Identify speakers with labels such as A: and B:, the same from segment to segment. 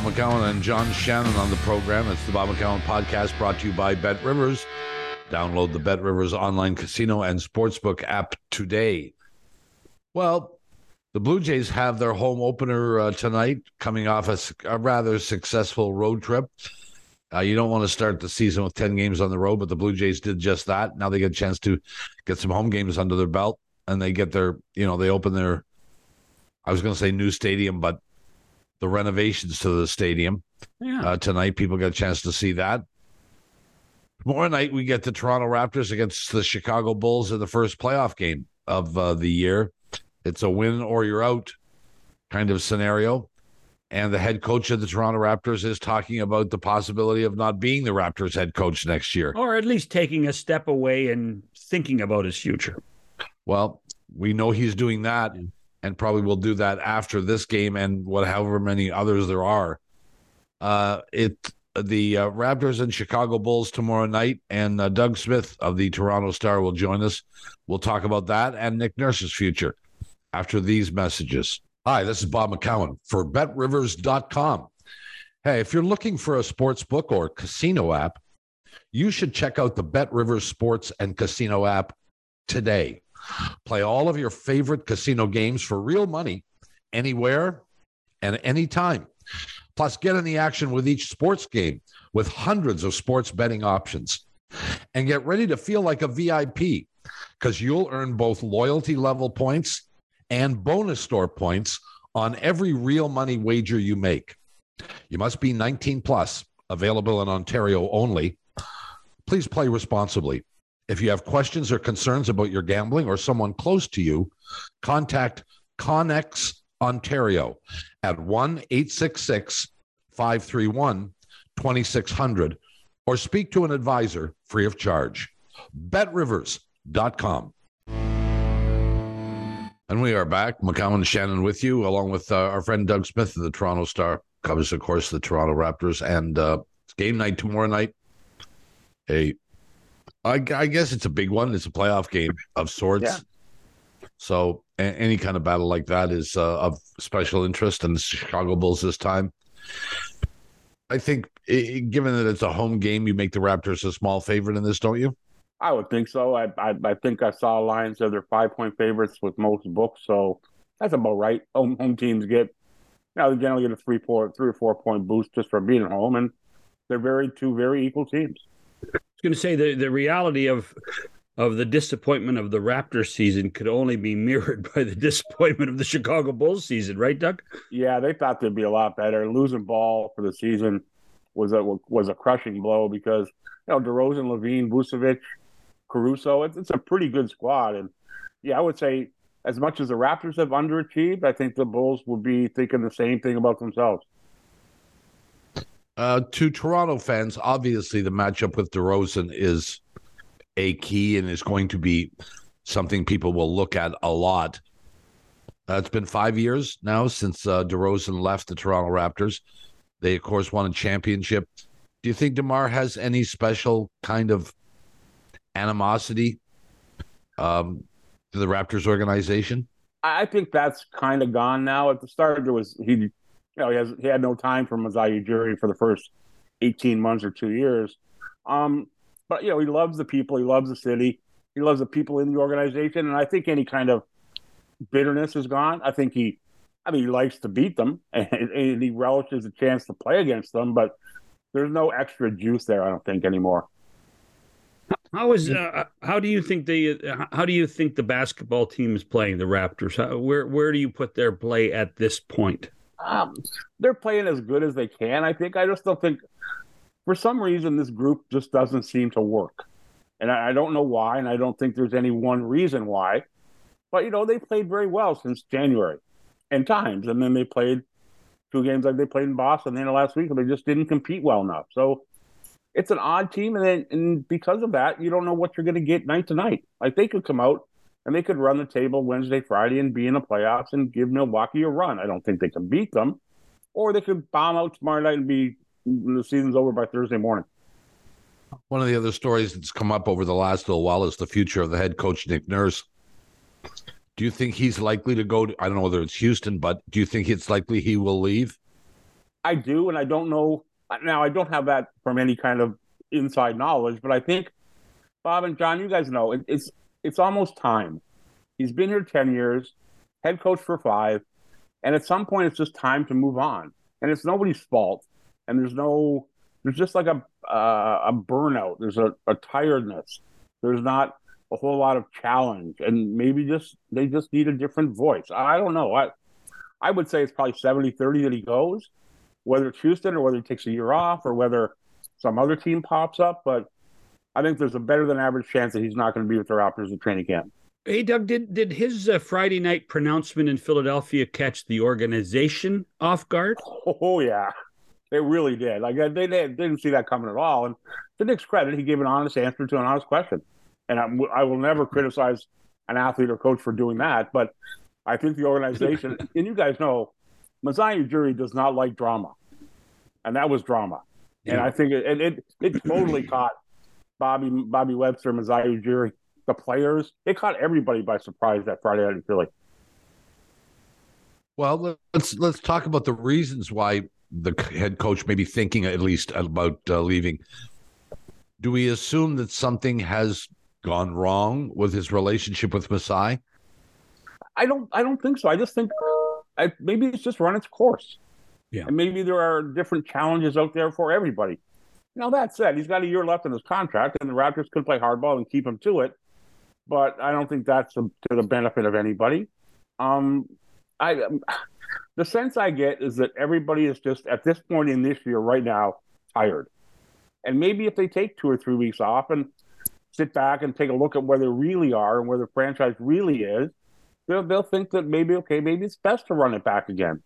A: Bob McCown and John Shannon on the program. It's the Bob McCown podcast brought to you by Bet Rivers. Download the Bet Rivers online casino and sportsbook app today. Well, the Blue Jays have their home opener uh, tonight, coming off a, a, rather successful road trip. Uh, you don't want to start the season with 10 games on the road, but the Blue Jays did just that. Now they get a chance to get some home games under their belt, and they get their, you know, they open their, I was going to say new stadium, but the renovations to the stadium yeah. uh, tonight. People get a chance to see that. Tomorrow night, we get the Toronto Raptors against the Chicago Bulls in the first playoff game of uh, the year. It's a win or you're out kind of scenario. And the head coach of the Toronto Raptors is talking about the possibility of not being the Raptors head coach next year.
B: Or at least taking a step away and thinking about his future.
A: Well, we know he's doing that and probably will do that after this game and what however many others there are. Uh, it the uh, Raptors and Chicago Bulls tomorrow night, and uh, Doug Smith of the Toronto Star will join us. We'll talk about that and Nick Nurse's future after these messages. Hi, this is Bob McCown for BetRivers.com. Hey, if you're looking for a sports book or casino app, you should check out the Bet Rivers Sports and Casino app today. Play all of your favorite casino games for real money anywhere and anytime. Plus, get in the action with each sports game with hundreds of sports betting options. And get ready to feel like a VIP because you'll earn both loyalty level points and bonus store points on every real money wager you make. You must be 19 plus, available in Ontario only. Please play responsibly. If you have questions or concerns about your gambling or someone close to you, contact Connex Ontario at 1 866 531 2600 or speak to an advisor free of charge. BetRivers.com. And we are back. McCown and Shannon with you, along with uh, our friend Doug Smith of the Toronto Star. Covers, of course, the Toronto Raptors. And uh, it's game night tomorrow night. A I, I, guess it's a big one. It's a playoff game of sorts. Yeah. So a- any kind of battle like that is uh, of special interest, and the Chicago Bulls this time. I think, it, given that it's a home game, you make the Raptors a small favorite in this, don't you?
C: I would think so. I I, I think I saw lines that they're five point favorites with most books, so that's about right. Home home teams get, you know, they generally get a three four three or four point boost just for being at home, and they're very two very equal teams I
B: was going to say the the reality of of the disappointment of the Raptors season could only be mirrored by the disappointment of the Chicago Bulls season, right, Doug?
C: Yeah, they thought they'd be a lot better. Losing ball for the season was a was a crushing blow because you know DeRozan, LaVine, Vucevic, Caruso. It's, it's a pretty good squad, and yeah, I would say as much as the Raptors have underachieved, I think the Bulls would be thinking the same thing about themselves.
A: Uh, to Toronto fans, obviously the matchup with DeRozan is a key and is going to be something people will look at a lot. Uh, it's been five years now since uh, DeRozan left the Toronto Raptors. They, of course, won a championship. Do you think DeMar has any special kind of animosity um, to the Raptors organization?
C: I think that's kind of gone now. At the start, there was he you know, he has he had no time for Masai Ujiri for the first eighteen months or two years. Um, but you know, he loves the people, he loves the city, he loves the people in the organization, and I think any kind of bitterness is gone. I think he, I mean, he likes to beat them and, and he relishes the chance to play against them, but there's no extra juice there. I don't think anymore.
B: How is uh, how do you think the how do you think the basketball team is playing the Raptors? How, where where do you put their play at this point?
C: Um, they're playing as good as they can. I think. I just don't think, for some reason, this group just doesn't seem to work, and I, I don't know why, and I don't think there's any one reason why. But you know, they played very well since January, and times, and then they played two games like they played in Boston the end of last week, and they just didn't compete well enough. So it's an odd team, and then and because of that, you don't know what you're going to get night to night. Like they could come out and they could run the table Wednesday, Friday, and be in the playoffs and give Milwaukee a run. I don't think they can beat them, or they could bomb out tomorrow night and be the season's over by Thursday morning.
A: One of the other stories that's come up over the last little while is the future of the head coach Nick Nurse. Do you think he's likely to go to, I don't know whether it's Houston, but do you think it's likely he will leave?
C: I do, and I don't know. Now, I don't have that from any kind of inside knowledge, but I think Bob and John, you guys know it, it's it's almost time. He's been here ten years, head coach for five, and at some point, it's just time to move on. And it's nobody's fault. And there's no, there's just like a uh, a burnout. There's a, a tiredness. There's not a whole lot of challenge, and maybe just they just need a different voice. I don't know. I I would say it's probably 70-30 that he goes, whether it's Houston or whether he takes a year off or whether some other team pops up. But I think there's a better than average chance that he's not going to be with the Raptors in training camp.
B: Hey, Doug, did did his uh, Friday night pronouncement in Philadelphia catch the organization off guard?
C: Oh yeah, it really did. Like they, they, they didn't see that coming at all. And to Nick's credit, he gave an honest answer to an honest question. And I, I will never criticize an athlete or coach for doing that. But I think the organization, and you guys know, Masai Ujiri does not like drama, and that was drama. Yeah. And I think it, and it it totally caught Bobby Bobby Webster, Masai Ujiri, the players. It caught everybody by surprise that Friday night in Philly.
A: Well, let's let's talk about the reasons why the head coach may be thinking at least about uh, leaving. Do we assume that something has gone wrong with his relationship with Masai?
C: I don't. I don't think so. I just think I, maybe it's just run its course.
B: Yeah.
C: And maybe there are different challenges out there for everybody. Now that said, he's got a year left in his contract, and the Raptors could play hardball and keep him to it. But I don't think that's to the benefit of anybody. Um, I um, the sense I get is that everybody is just at this point in this year right now tired. And maybe if they take two or three weeks off and sit back and take a look at where they really are and where the franchise really is, they'll they'll think that maybe okay, maybe it's best to run it back again.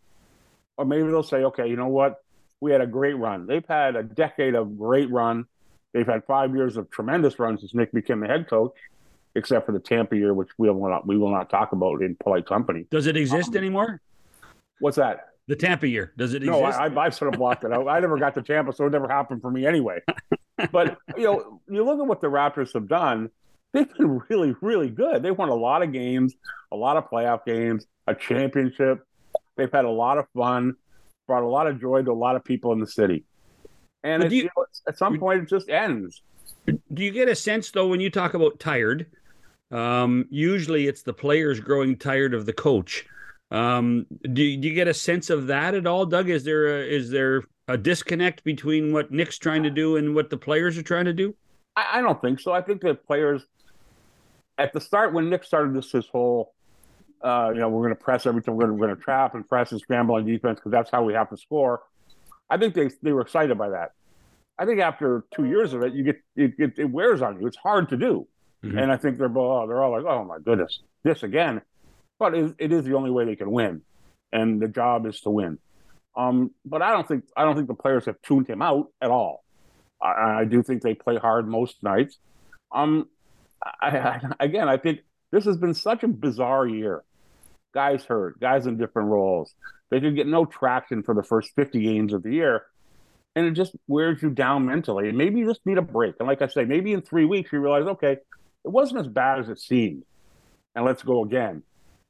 C: Or maybe they'll say, okay, you know what? We had a great run. They've had a decade of great run. They've had five years of tremendous runs since Nick became the head coach, except for the Tampa year, which we will not we will not talk about in polite company.
B: Does it exist um, anymore?
C: What's that?
B: The Tampa year. Does it exist?
C: No, I, I, I sort of blocked it out. I never got to Tampa, so it never happened for me anyway. but you know, you look at what the Raptors have done. They've been really, really good. They've won a lot of games, a lot of playoff games, a championship. They've had a lot of fun, brought a lot of joy to a lot of people in the city. And it, you, you know, at some point, it just ends.
B: Do you get a sense, though, when you talk about tired? Um, usually, it's the players growing tired of the coach. Um, do, do you get a sense of that at all, Doug? Is there a, is there a disconnect between what Nick's trying to do and what the players are trying to do?
C: I, I don't think so. I think the players at the start when Nick started this his whole uh, you know, we're going to press everything. We're going to trap and press and scramble on defense because that's how we have to score. I think they they were excited by that. I think after two years of it, you get it, it, it wears on you. It's hard to do, mm-hmm. and I think they're all they're all like, oh my goodness, this again but it, it is the only way they can win, and the job is to win. Um, but I don't think I don't think the players have tuned him out at all. I, I do think they play hard most nights. Um, I, I, again, I think this has been such a bizarre year. Guys hurt, guys in different roles. They could get no traction for the first 50 games of the year. And it just wears you down mentally. And maybe you just need a break. And like I say, maybe in three weeks you realize, okay, it wasn't as bad as it seemed. And let's go again.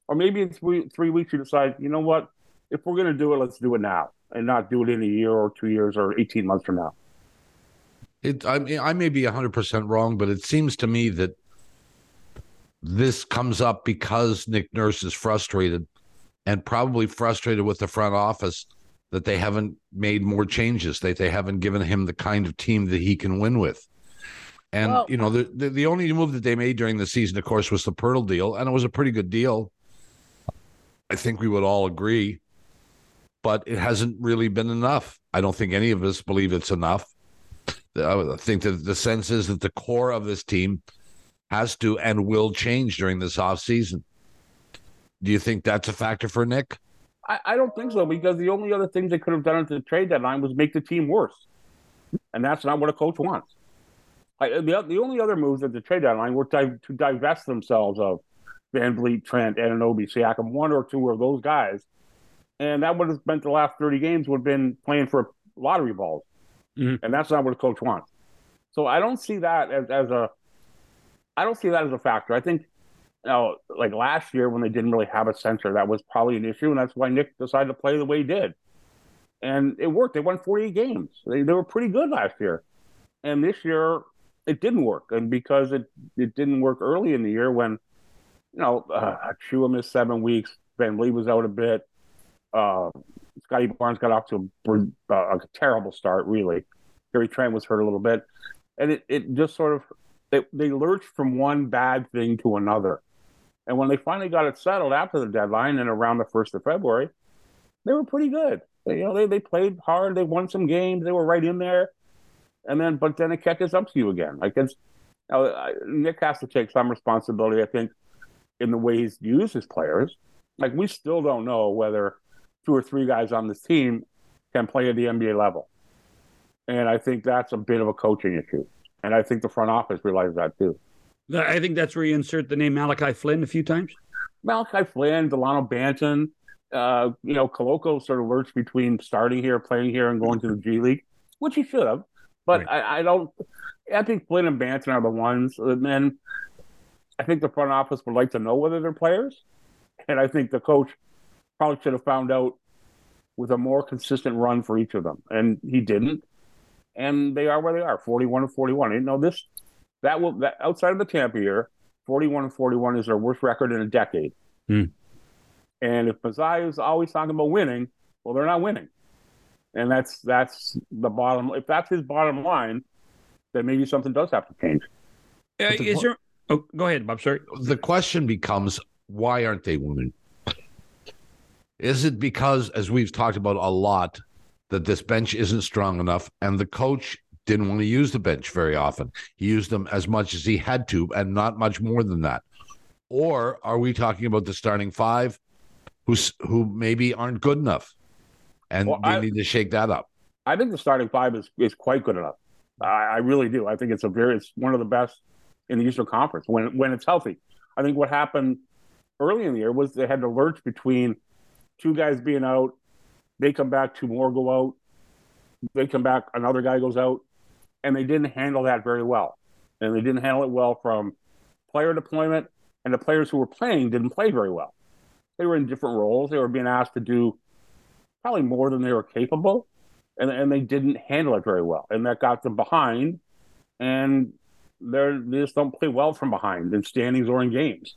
C: Or maybe in three three weeks you decide, you know what, if we're going to do it, let's do it now, and not do it in a year or two years or eighteen months from now.
A: It, I, I may be hundred percent wrong, but it seems to me that this comes up because Nick Nurse is frustrated, and probably frustrated with the front office that they haven't made more changes. That they haven't given him the kind of team that he can win with. And well, you know, the, the, the only move that they made during the season, of course, was the Poeltl deal, and it was a pretty good deal. I think we would all agree, but it hasn't really been enough. I don't think any of us believe it's enough. I think that the sense is that the core of this team has to and will change during this off season. Do you think that's a factor for Nick?
C: I, I don't think so because the only other things they could have done at the trade deadline was make the team worse, and that's not what a coach wants. I, the, the only other moves at the trade deadline were to, to divest themselves of Van VanVleet, Trent, Anunoby, Siakam, one or two of those guys, and that would have spent the last 30 games would have been playing for lottery balls. Mm-hmm. And that's not what a coach wants. So I don't see that as, as a I don't see that as a factor. I think you know, like last year when they didn't really have a center, that was probably an issue, and that's why Nick decided to play the way he did. And it worked. They won 48 games. They, they were pretty good last year. And this year it didn't work. And because it, it didn't work early in the year when, you know, uh, Chua missed seven weeks, VanVleet was out a bit, uh, Scottie Barnes got off to a, a, terrible start, really. Gary Trent was hurt a little bit. And it, it just sort of, they, they lurched from one bad thing to another. And when they finally got it settled after the deadline and around the 1st of February, they were pretty good. They, you know, they, they played hard. They won some games. They were right in there. And then, but then it catches up to you again. Like it's, you know, Nick has to take some responsibility, I think, in the way he's used his players. Like we still don't know whether two or three guys on this team can play at the NBA level. And I think that's a bit of a coaching issue. And I think the front office realizes that too.
B: I think that's where you insert the name Malachi Flynn a few times.
C: Malachi Flynn, Delano Banton, uh, you know, Koloko sort of lurched between starting here, playing here, and going to the G League, which he should have. But right. I, I, don't. I think Flynn and Banton are the ones. And then I think the front office would like to know whether they're players, and I think the coach probably should have found out with a more consistent run for each of them, and he didn't. And they are where they are, forty-one and forty-one. You know this that will that outside of the Tampa year, forty-one and forty-one is their worst record in a decade. Hmm. And if Masai is always talking about winning, well, they're not winning, and that's that's the bottom. If that's his bottom line, then maybe something does have to change.
B: Uh, is there? Oh, go ahead, Bob. Sorry.
A: The question becomes, why aren't they winning? Is it because, as we've talked about a lot, that this bench isn't strong enough and the coach didn't want to use the bench very often? He used them as much as he had to and not much more than that. Or are we talking about the starting five who's who maybe aren't good enough and well, they I, need to shake that up?
C: I think the starting five is, is quite good enough. I, I really do. I think it's a very it's one of the best in the Eastern Conference when when it's healthy. I think what happened early in the year was they had to lurch between two guys being out, they come back, two more go out, they come back, another guy goes out, and they didn't handle that very well. And they didn't handle it well from player deployment, and the players who were playing didn't play very well. They were in different roles. They were being asked to do probably more than they were capable, and, and they didn't handle it very well. And that got them behind, and they're, they just don't play well from behind in standings or in games.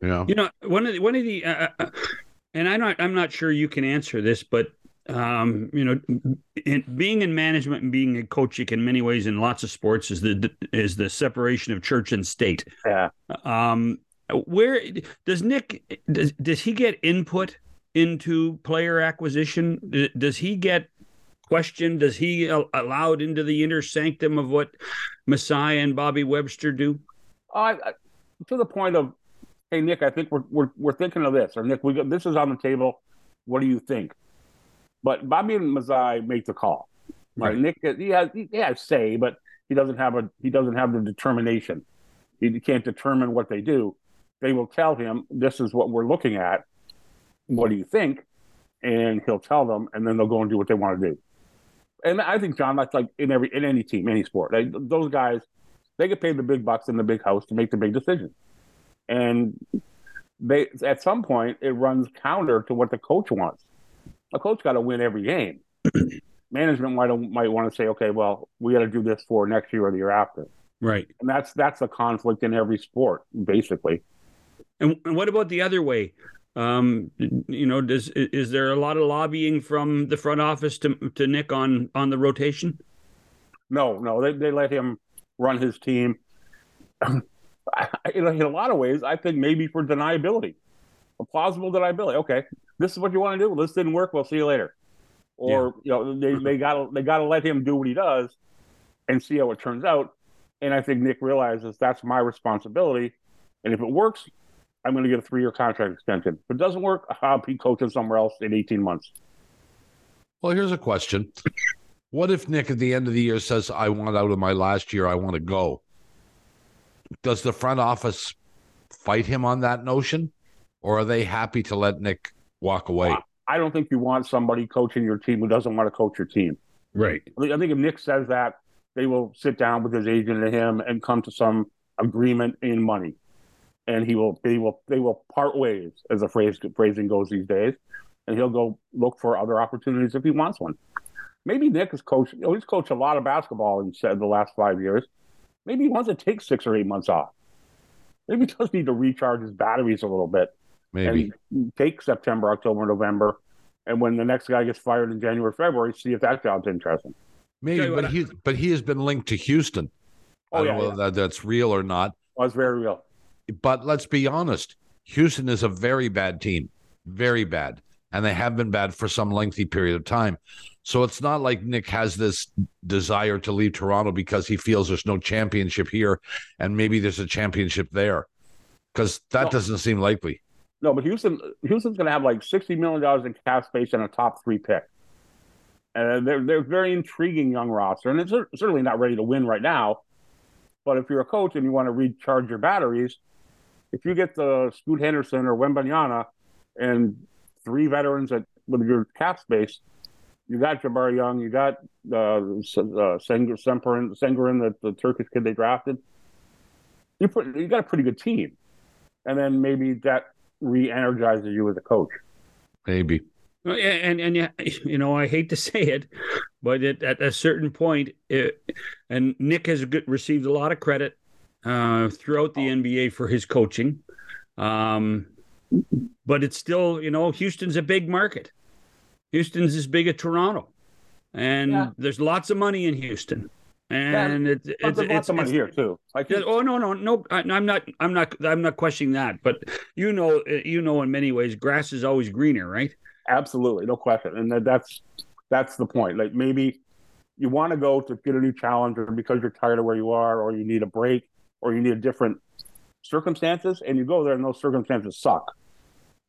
B: Yeah. You know, one of the, one of the, uh, uh, and I'm not, I'm not sure you can answer this, but um, you know, in, being in management and being a coach, in many ways in lots of sports is the is the separation of church and state.
C: Yeah.
B: Um, where does Nick does does he get input into player acquisition? Does he get questioned? Does he allowed into the inner sanctum of what Masai and Bobby Webster do?
C: Uh, to the point of hey Nick, I think we're we're we're thinking of this, or Nick, we got, this is on the table. What do you think? But Bobby and Masai make the call. Right. right. Nick, he has he has say, but he doesn't have a he doesn't have the determination. He can't determine what they do. They will tell him this is what we're looking at. What do you think? And he'll tell them, and then they'll go and do what they want to do. And I think John, that's like in every in any team, any sport. They, those guys, they get paid the big bucks in the big house to make the big decisions and they at some point it runs counter to what the coach wants. A coach got to win every game. Management might might want to say, okay, well, we got to do this for next year or the year after.
B: Right.
C: And that's that's a conflict in every sport, basically.
B: And, and what about the other way? Um, you know, does is there a lot of lobbying from the front office to to Nick on on the rotation?
C: No, no, they they let him run his team. In, in a lot of ways, I think maybe for deniability, a plausible deniability. Okay, this is what you want to do. This didn't work. We'll see you later. Or yeah. you know, they they got they got to let him do what he does, and see how it turns out. And I think Nick realizes that's my responsibility. And if it works, I'm going to get a three year contract extension. If it doesn't work, I'll be coaching somewhere else in 18 months.
A: Well, here's a question. What if Nick at the end of the year says, I want out of my last year, I want to go? Does the front office fight him on that notion, or are they happy to let Nick walk away?
C: I don't think you want somebody coaching your team who doesn't want to coach your team.
B: Right.
C: I think if Nick says that, they will sit down with his agent and him and come to some agreement in money, and he will they will they will part ways, as the phrase phrasing goes these days, and he'll go look for other opportunities if he wants one. Maybe Nick has coached. You know, he's coached a lot of basketball in the last five years. Maybe he wants to take six or eight months off. Maybe he does need to recharge his batteries a little bit.
A: Maybe
C: take September, October, November, and when the next guy gets fired in January, February, see if that job's interesting.
A: Maybe, but he but he has been linked to Houston. Oh, I don't yeah, know yeah. that that's real or not.
C: Oh, it's very real.
A: But let's be honest, Houston is a very bad team, very bad, and they have been bad for some lengthy period of time. So it's not like Nick has this desire to leave Toronto because he feels there's no championship here, and maybe there's a championship there, because that no. doesn't seem likely.
C: No, but Houston, Houston's going to have like sixty million dollars in cap space and a top three pick. And they're they're very intriguing young roster, and it's certainly not ready to win right now. But if you're a coach and you want to recharge your batteries, if you get the Scoot Henderson or Wembanyama and three veterans at with your cap space, you got Jabari Young, you got uh, uh Senger, Semperin, Sengerin, the, the Turkish kid they drafted. You put you got a pretty good team, and then maybe that re-energizes you as a coach.
A: Maybe.
B: And and you know I hate to say it, but it, at a certain point, it, and Nick has received a lot of credit uh, throughout the oh. NBA for his coaching, um, but it's still you know Houston's a big market. Houston's as big as Toronto, and yeah. there's lots of money in Houston and yeah, it's it's, it's,
C: lots of money here too.
B: Like oh no no no I, am not I'm not I'm not questioning that, but you know uh, you know in many ways grass is always greener, right?
C: Absolutely, no question, and that's that's the point. Like maybe you want to go to get a new challenger because you're tired of where you are, or you need a break, or you need a different circumstances, and you go there and those circumstances suck.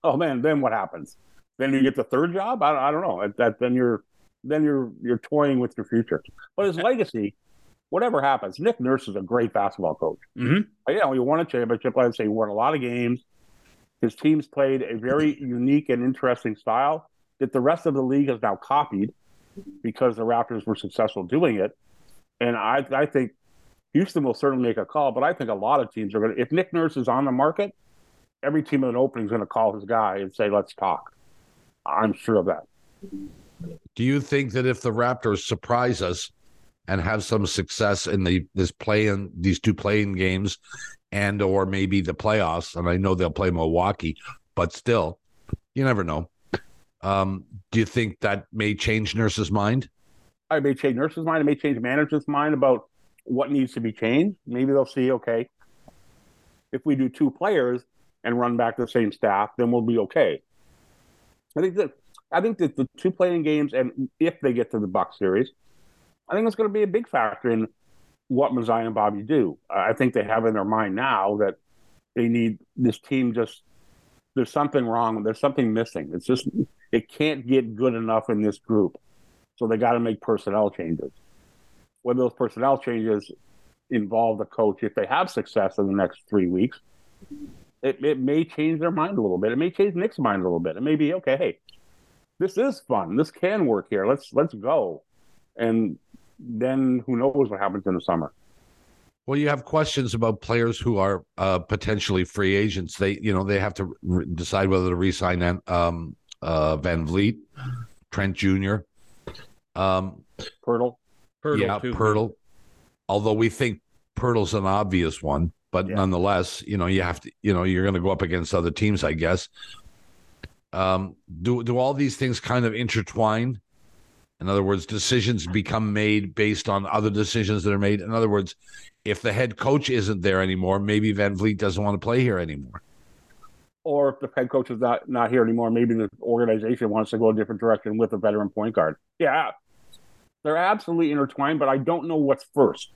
C: Oh man, then what happens? Then you get the third job. I, I don't know. That then you're then you're you're toying with your future. But his legacy, whatever happens, Nick Nurse is a great basketball coach.
B: Mm-hmm.
C: You know, he won a championship. I'd say he won a lot of games. His teams played a very unique and interesting style that the rest of the league has now copied because the Raptors were successful doing it. And I, I think Houston will certainly make a call, but I think a lot of teams are going to, if Nick Nurse is on the market, every team in an opening is going to call his guy and say, let's talk. I'm sure of that.
A: Do you think that if the Raptors surprise us and have some success in the this play in these two play-in games and or maybe the playoffs, and I know they'll play Milwaukee, but still, you never know. Um, do you think that may change Nurse's mind?
C: I may change Nurse's mind. It may change manager's mind about what needs to be changed. Maybe they'll see, okay, if we do two players and run back the same staff, then we'll be okay. I think that I think that the two play-in games, and if they get to the Buck series, I think it's going to be a big factor in what Masai and Bobby do. I think they have in their mind now that they need this team. Just there's something wrong. There's something missing. It's just it can't get good enough in this group, so they got to make personnel changes. Whether those personnel changes involve the coach, if they have success in the next three weeks, it, it may change their mind a little bit. It may change Nick's mind a little bit. It may be okay. Hey, this is fun. This can work here. Let's let's go. And then who knows what happens in the summer.
A: Well, you have questions about players who are uh, potentially free agents. They, you know, they have to re- decide whether to re-sign um, uh, VanVleet, Trent Jr., um,
C: Poeltl.
A: Poeltl yeah, too. Poeltl. Although we think Poeltl's an obvious one, but yeah. nonetheless, you know, you have to, you know, you're going to go up against other teams, I guess. Um, do do all these things kind of intertwine? In other words, decisions become made based on other decisions that are made. In other words, if the head coach isn't there anymore, maybe VanVleet doesn't want to play here anymore.
C: Or if the head coach is not, not here anymore, maybe the organization wants to go a different direction with a veteran point guard. Yeah, they're absolutely intertwined, but I don't know what's first.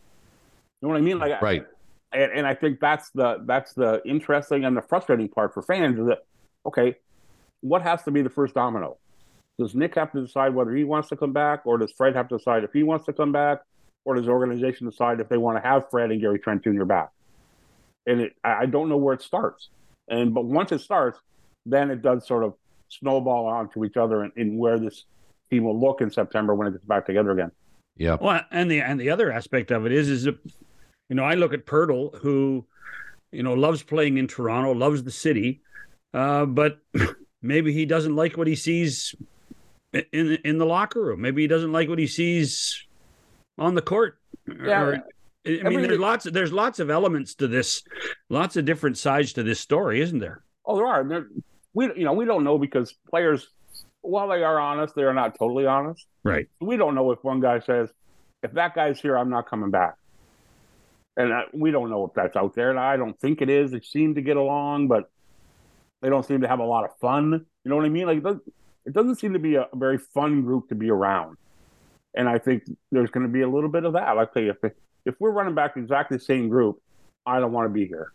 C: You know what I mean? Like,
A: right.
C: And, and I think that's the that's the interesting and the frustrating part for fans is that okay, what has to be the first domino? Does Nick have to decide whether he wants to come back, or does Fred have to decide if he wants to come back, or does the organization decide if they want to have Fred and Gary Trent Jr. back? and it, I don't know where it starts. And but once it starts, then it does sort of snowball onto each other and, and where this team will look in September when it gets back together again.
A: Yeah.
B: Well, and the and the other aspect of it is is that, you know I look at Poeltl who, you know, loves playing in Toronto, loves the city, uh, but maybe he doesn't like what he sees in in the locker room. Maybe he doesn't like what he sees on the court.
C: Yeah.
B: Or, I mean,
C: Every-
B: there's lots. There's lots of elements to this, lots of different sides to this story, isn't there?
C: Oh, there are. There, we you know we don't know because players, while they are honest, they are not totally honest.
B: Right.
C: We don't know if one guy says, "If that guy's here, I'm not coming back," and I, we don't know if that's out there. And I don't think it is. They seem to get along, but they don't seem to have a lot of fun. You know what I mean? Like it doesn't, it doesn't seem to be a, a very fun group to be around. And I think there's going to be a little bit of that. Like, if if we're running back exactly the same group, I don't want to be here.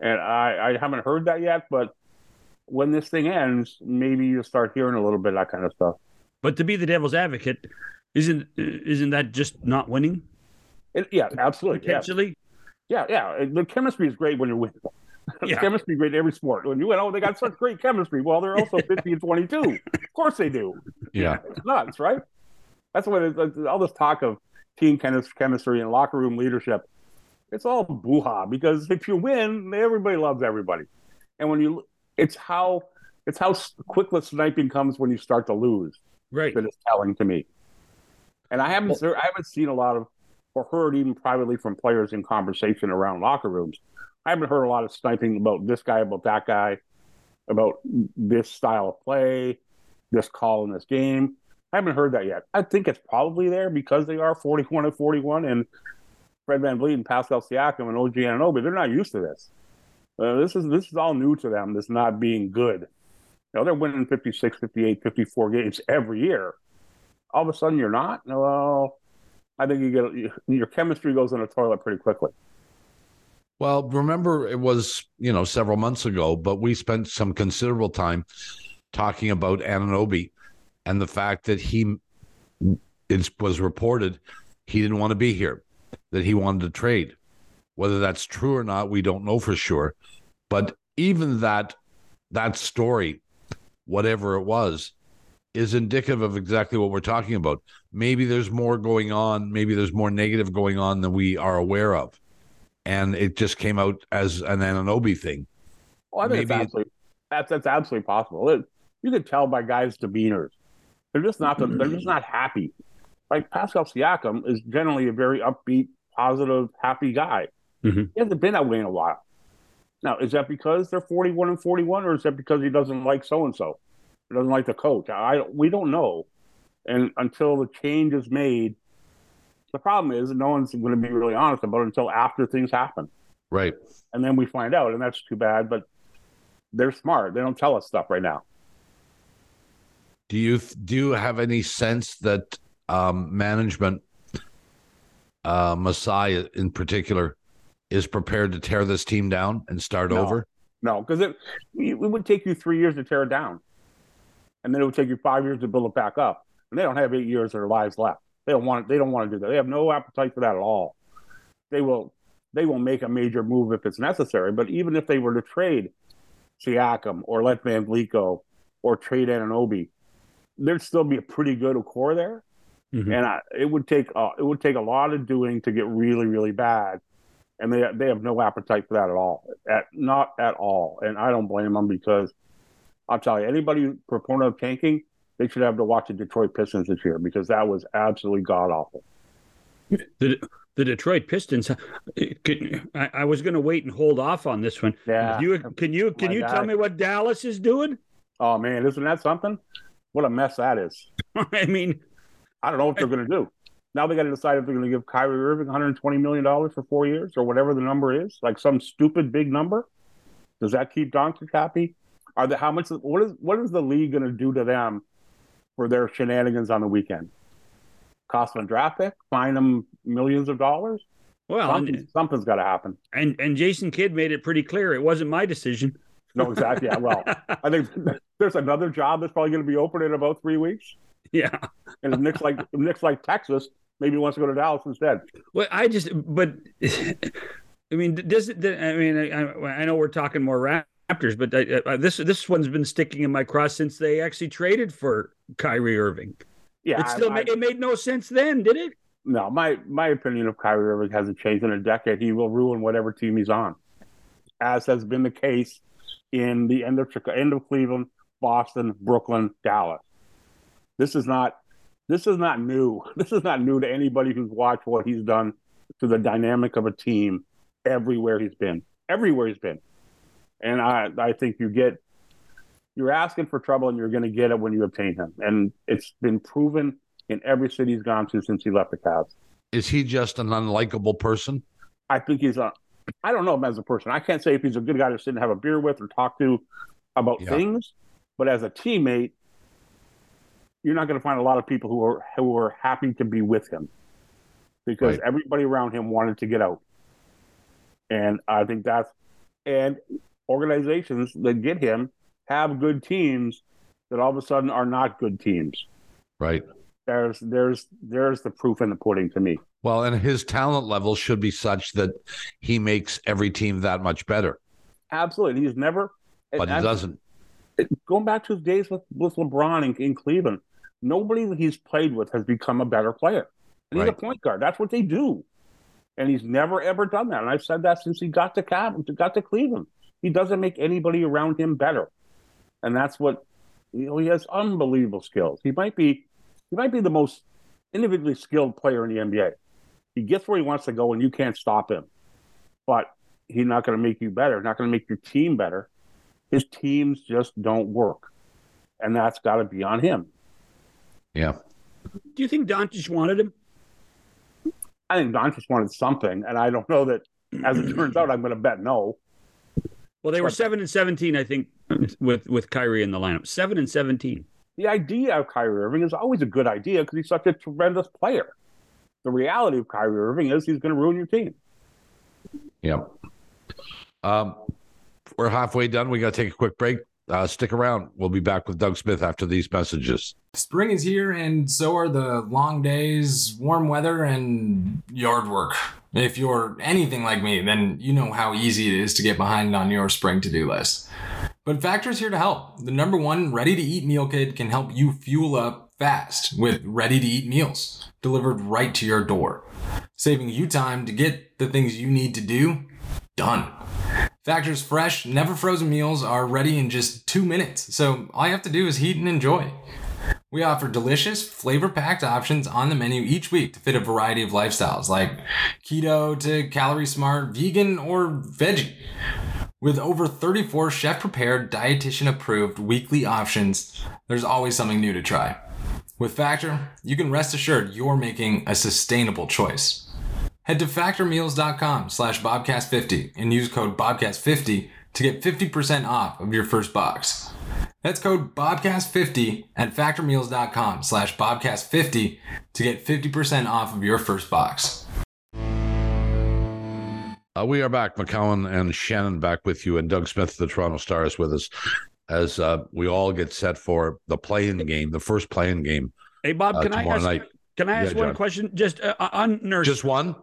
C: And I, I haven't heard that yet, but when this thing ends, maybe you'll start hearing a little bit of that kind of stuff.
B: But to be the devil's advocate, isn't isn't that just not winning
C: It, yeah, absolutely. Yeah,
B: potentially?
C: yeah, yeah. The chemistry is great when you're winning. The
B: Yeah.
C: chemistry great in every sport. When you win, oh, they got such great chemistry. Well, they're also 50 and 22. Of course they do.
A: Yeah.
C: It's nuts, right? That's what it, it's- all this talk of team chemistry and locker room leadership. It's all boo-ha because if you win, everybody loves everybody. And when you, it's how it's how s- quick the sniping comes when you start to lose
B: Right.
C: that is telling to me. And I haven't I haven't seen a lot of or heard even privately from players in conversation around locker rooms. I haven't heard a lot of sniping about this guy, about that guy, about this style of play, this call in this game. I haven't heard that yet. I think it's probably there because they are 41 and 41 and Fred VanVleet and Pascal Siakam and OG Anunoby, they're not used to this. Uh, this is this is all new to them, this not being good. You know, they're winning 56, 58, 54 games every year. All of a sudden you're not? Well, I think you get your chemistry goes in the toilet pretty quickly.
A: Well, remember it was, you know, several months ago, but we spent some considerable time talking about Anunoby and the fact that he it was reported he didn't want to be here, that he wanted to trade. Whether that's true or not, we don't know for sure. But even that that story, whatever it was, is indicative of exactly what we're talking about. Maybe there's more going on, maybe there's more negative going on than we are aware of and it just came out as an Anunoby thing.
C: Well, I think it's
A: Maybe-
C: absolutely that's that's absolutely possible. It, you can tell by guys' demeanors; they're just not they're just not happy. Like Pascal Siakam is generally a very upbeat, positive, happy guy.
B: Mhm.
C: He hasn't been that way in a while. Now, is that because they're forty-one and forty-one, or is that because he doesn't like so and so, doesn't like the coach? I we don't know, and until the change is made, the problem is no one's going to be really honest about it until after things happen
A: Right.
C: and then we find out, and that's too bad. But they're smart; they don't tell us stuff right now.
A: Do you do you have any sense that um, management, uh, Masai in particular, is prepared to tear this team down and start
C: No.
A: over?
C: No, because it it would take you three years to tear it down, and then it would take you five years to build it back up. And they don't have eight years of their lives left. They don't want. They don't want to do that. They have no appetite for that at all. They will. They will make a major move if it's necessary. But even if they were to trade Siakam or let VanVleet go or trade Anunoby, there'd still be a pretty good core there.
B: Mhm.
C: and I, it would take uh, it would take a lot of doing to get really really bad, and they they have no appetite for that at all, at not at all, and I don't blame them because I'll tell you anybody proponent of tanking, they should have to watch the Detroit Pistons this year because that was absolutely god awful.
B: The the Detroit Pistons. Could, I, I was going to wait and hold off on this one.
C: Yeah.
B: You can you can
C: My
B: you
C: guy.
B: tell me what Dallas is doing?
C: Oh man, isn't that something? What a mess that is.
B: I mean,
C: I don't know what they're going to do. Now they got to decide if they're going to give Kyrie Irving 120 million dollars for four years or whatever the number is, like some stupid big number. Does that keep Doncic happy? Are the how much? What is what is the league going to do to them for their shenanigans on the weekend? Cost them a draft pick? Fine them millions of dollars?
B: well,
C: something's got to happen.
B: and and Jason Kidd made it pretty clear it wasn't my decision.
C: No, exactly. Yeah, well, I think there's another job that's probably going to be open in about three weeks.
B: yeah.
C: And if Nick's like if Nick's like Texas, maybe he wants to go to Dallas instead.
B: Well, I just but I mean, does it? I mean, I, I know we're talking more Raptors, but I, I, this this one's been sticking in my cross since they actually traded for Kyrie Irving.
C: Yeah,
B: it still
C: I-
B: made, it made no sense then, did it?
C: No, my my opinion of Kyrie Irving hasn't changed in a decade. He will ruin whatever team he's on, as has been the case in the end of Chicago, end of Cleveland, Boston, Brooklyn, Dallas. This is not this is not new. This is not new to anybody who's watched what he's done to the dynamic of a team everywhere he's been. Everywhere he's been. And I I think you get you're asking for trouble and you're going to get it when you obtain him. And it's been proven in every city he's gone to since he left the Cavs.
A: Is he just an unlikable person?
C: I think he's a. I don't know him as a person. I can't say if he's a good guy to sit and have a beer with or talk to about
A: Yeah.
C: things, but as a teammate, you're not going to find a lot of people who are who are happy to be with him because
A: Right.
C: everybody around him wanted to get out, and I think that's and organizations that get him have good teams that all of a sudden are not good teams.
A: Right.
C: There's there's there's the proof in the pudding to me.
A: Well, and his talent level should be such that he makes every team that much better,
C: Absolutely, he's never.
A: but he doesn't.
C: going back to his days with, with LeBron in, in Cleveland, nobody that he's played with has become a better player. And he's
A: Right.
C: a point guard. That's what they do. And he's never ever done that. And I've said that since he got to Cab, got to Cleveland. He doesn't make anybody around him better. And that's what you know, he has unbelievable skills. He might be he might be the most individually skilled player in the NBA. He gets where he wants to go and you can't stop him. But he's not going to make you better, not going to make your team better his teams just don't work. And that's got to be on him.
A: Yeah.
B: Do you think Doncic wanted him?
C: I think Don just wanted something. And I don't know that, as it turns out, I'm going to bet no.
B: Well, they were
C: But-
B: seven and seventeen, I think, with with Kyrie in the lineup. Seven and seventeen.
C: The idea of Kyrie Irving is always a good idea because he's such a tremendous player. The reality of Kyrie Irving is he's going to ruin your team.
A: Yeah. Um, we're halfway done. We got to take a quick break. Uh, stick around. We'll be back with Doug Smith after these messages.
D: Spring is here, and so are the long days, warm weather, and yard work. If you're anything like me, then you know how easy it is to get behind on your spring to do list. But Factor's here to help. The number one ready to eat meal kit can help you fuel up fast with ready to eat meals delivered right to your door, saving you time to get the things you need to do done. Factor's fresh, never frozen meals are ready in just two minutes, so all you have to do is heat and enjoy. We offer delicious, flavor packed options on the menu each week to fit a variety of lifestyles, like keto to calorie smart, vegan, or veggie. With over 34 chef prepared, dietitian approved weekly options, there's always something new to try. With Factor, you can rest assured you're making a sustainable choice. Head to factormeals.com slash bobcast50 and use code bobcast50 to get 50% off of your first box. That's code bobcast50 at factormeals.com slash bobcast50 to get 50% off of your first box.
A: Uh, we are back, McCown and Shannon back with you, and Doug Smith of the Toronto Star is with us as uh, we all get set for the play-in game, the first play-in game
B: Hey, Bob,
A: uh,
B: can I
A: tomorrow
B: ask?
A: night.
B: Can I ask
A: Yeah,
B: one
A: John.
B: question? Just uh, on nurse.
A: Just one?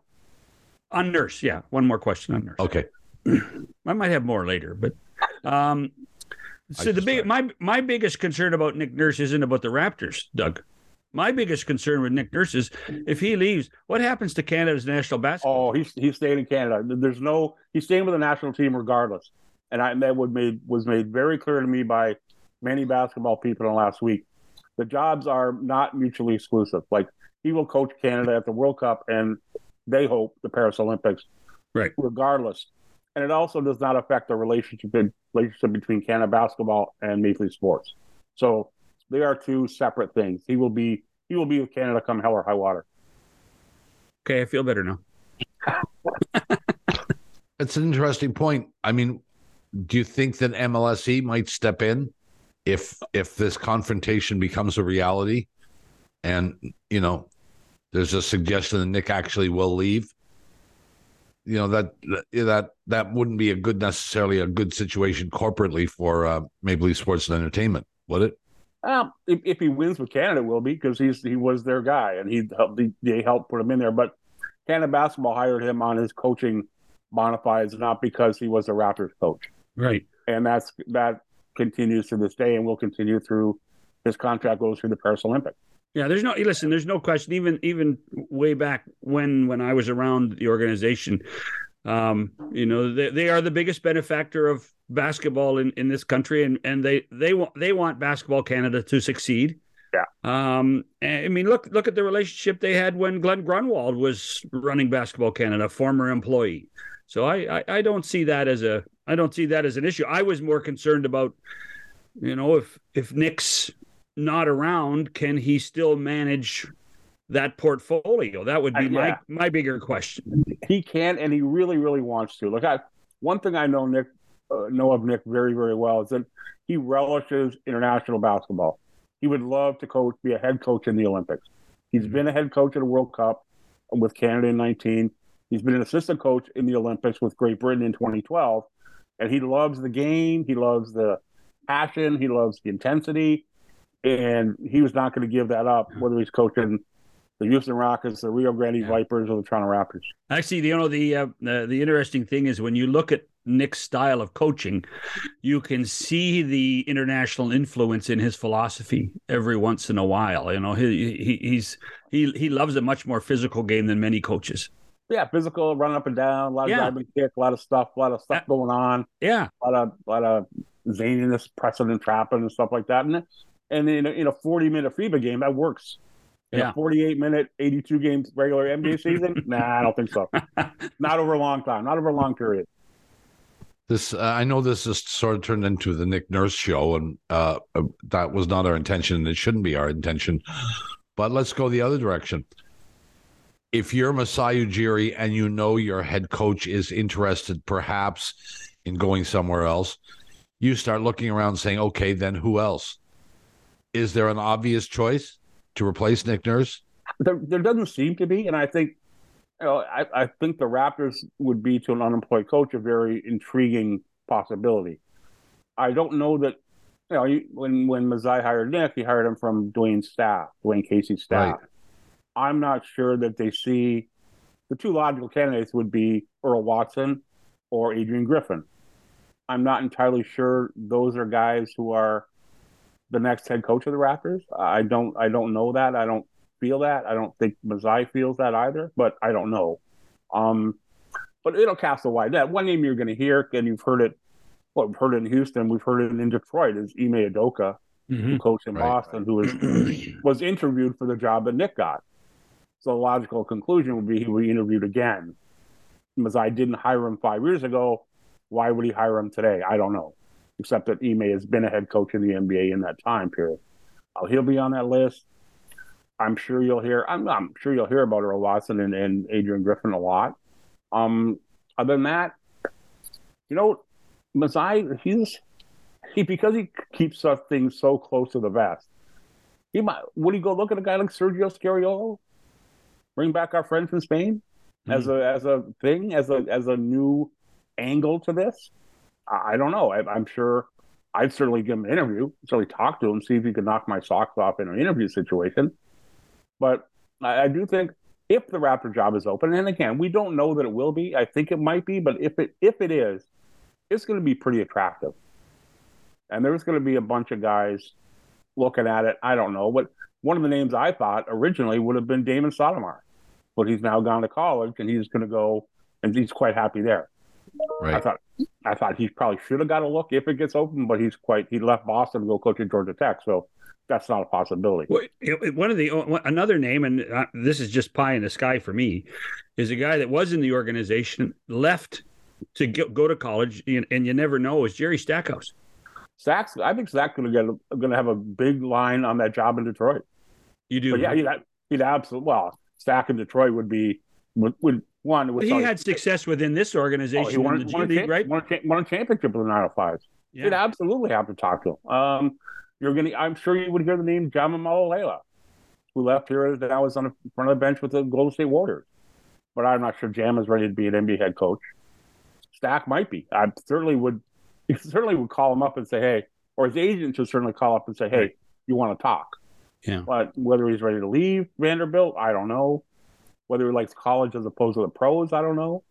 B: on nurse. Yeah, one more question on nurse.
A: Okay.
B: I might have more later, but um, so the big my my biggest concern about Nick Nurse isn't about the Raptors, Doug. My biggest concern with Nick Nurse is if he leaves, what happens to Canada's national basketball?
C: Oh, he's he's staying in Canada. There's no he's staying with the national team regardless. And I that would made was made very clear to me by many basketball people in the last week. The jobs are not mutually exclusive. Like he will coach Canada at the World Cup and they hope the Paris Olympics.
B: Right.
C: Regardless. And it also does not affect the relationship relationship between Canada basketball and Maple Leaf Sports. So they are two separate things. He will be he will be with Canada come hell or high water.
B: Okay, I feel better now.
A: It's an interesting point. I mean, do you think that MLSE E might step in if if this confrontation becomes a reality, and you know, there's a suggestion that Nick actually will leave? You know that that that wouldn't be a good necessarily a good situation corporately for uh, Maple Leaf Sports and Entertainment, would it?
C: Um, if, if he wins with Canada, will be because he's he was their guy and he helped they helped put him in there. But Canada basketball hired him on his coaching bona is not because he was a Raptors coach.
B: Right.
C: And that's that continues to this day and will continue through his contract goes through the Paris Olympics.
B: Yeah, there's no listen. There's no question. Even even way back when when I was around the organization, um, you know, they, they are the biggest benefactor of basketball in, in this country, and and they they want they want basketball Canada to succeed.
C: Yeah.
B: Um. I mean, look look at the relationship they had when Glen Grunwald was running basketball Canada, former employee. So I, I I don't see that as a I don't see that as an issue. I was more concerned about, you know, if if Nick's not around, can he still manage that portfolio? That would be
C: Uh, yeah.
B: my my bigger question.
C: He can, and he really, really wants to. Look, I one thing I know Nick uh, know of Nick very, very well is that he relishes international basketball. He would love to coach, be a head coach in the Olympics. He's been a head coach at the World Cup with Canada in 19. He's been an assistant coach in the Olympics with Great Britain in 2012, and he loves the game. He loves the passion. He loves the intensity, and he was not going to give that up, whether he's coaching the Houston Rockets, the Rio Grande
B: Yeah.
C: Vipers, or the Toronto Raptors.
B: Actually, you know the uh, the the interesting thing is when you look at Nick's style of coaching, you can see the international influence in his philosophy every once in a while. You know, he, he he's he he loves a much more physical game than many coaches.
C: Yeah, physical, running up and down, a lot of
B: Yeah.
C: driving kick, a lot of stuff, a lot of stuff going on,
B: Yeah,
C: a lot of a lot of zaniness, pressing and trapping and stuff like that. And and in a, in a 40 minute FIBA game, that works. In
B: Yeah.
C: a 48 minute, 82 games regular NBA season, nah, I don't think so. Not over a long time, not over a long period.
A: This uh, I know this is sort of turned into the Nick Nurse show, and uh, uh, that was not our intention, and it shouldn't be our intention. But let's go the other direction. If you're Masai Ujiri and you know your head coach is interested, perhaps, in going somewhere else, you start looking around, saying, "Okay, then who else? Is there an obvious choice to replace Nick Nurse?"
C: There, there doesn't seem to be, and I think, you know, I, I think the Raptors would be to an unemployed coach a very intriguing possibility. I don't know that, you know, when when Masai hired Nick, he hired him from Dwane's staff, Dwane Casey's staff. I'm not sure that they see the two logical candidates would be Earl Watson or Adrian Griffin. I'm not entirely sure those are guys who are the next head coach of the Raptors. I don't I don't know that. I don't feel that. I don't think Masai feels that either, but I don't know. Um, but it'll cast a wide net. One name you're going to hear, and you've heard it. Well, we've heard it in Houston. We've heard it in Detroit. Is Ime Udoka, who coached in
A: Right,
C: Boston, who was was interviewed for the job that Nick got. So the logical conclusion would be he would be interviewed again. Masai didn't hire him five years ago. Why would he hire him today? I don't know. Except that Ime has been a head coach in the NBA in that time period. Uh, he'll be on that list. I'm sure you'll hear. I'm, I'm sure you'll hear about Earl Watson and, and Adrian Griffin a lot. Um, other than that, you know, Masai, he's he because he keeps things so close to the vest. He might would he go look at a guy like Sergio Scariolo, bring back our friend from Spain as a as a thing as a as a new angle to this? I, I don't know. I, I'm sure I'd certainly give him an interview, certainly talk to him, see if he could knock my socks off in an interview situation. But I, I do think if the Raptor job is open, and again, we don't know that it will be. I think it might be, but if it if it is, it's going to be pretty attractive. And there's going to be a bunch of guys looking at it. I don't know, but one of the names I thought originally would have been Damon Stoudamire, but he's now gone to college and he's going to go, and he's quite happy there.
A: Right.
C: I thought I thought he probably should have got a look if it gets open, but he's quite he left Boston to go coach at Georgia Tech, so that's not a possibility.
B: Well, one of the another name, and uh, this is just pie in the sky for me, is a guy that was in the organization, left to go, go to college, and, you never know. Is Jerry Stackhouse?
C: Stack's I think Stack's going to get going to have a big line on that job in Detroit.
B: You do.
C: But yeah, he'd, he'd absolutely well Stack in Detroit would be would, would one.
B: He had success within this
C: oh,
B: organization
C: he won,
B: in the
C: won,
B: G League, right?
C: won, won a championship with the 905s.
B: Yeah.
C: You'd absolutely have to talk to him. Um, you're gonna. I'm sure you would hear the name Jama Mahlalela, who left here that I was on the front of the bench with the Golden State Warriors. But I'm not sure Jam is ready to be an NBA head coach. Stack might be. I certainly would. Certainly would call him up and say, "Hey," or his agent should certainly call up and say, "Hey, you want to talk?"
B: Yeah.
C: But whether he's ready to leave Vanderbilt, I don't know. Whether he likes college as opposed to the pros, I don't know.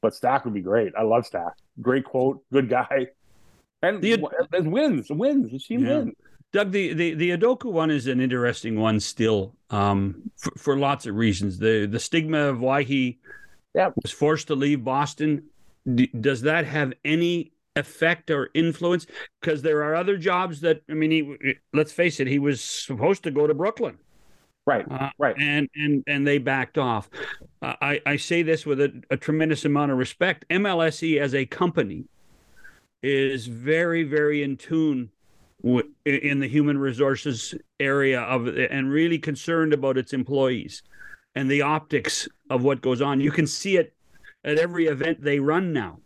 C: but Stack would be great. I love Stack. Great quote, good guy, and
B: The-
C: wins, wins. His team
B: Yeah.
C: wins.
B: Doug, the, the, the Udoka one is an interesting one still um, for, for lots of reasons. The the stigma of why he
C: Yep.
B: was forced to leave Boston, d- does that have any effect or influence? Because there are other jobs that, I mean, he, let's face it, he was supposed to go to Brooklyn.
C: Right,
B: Uh,
C: right.
B: and and and they backed off. Uh, I I say this with a, a tremendous amount of respect. MLSE as a company is very very in tune with, in the human resources area of and really concerned about its employees and the optics of what goes on. You can see it at every event they run now.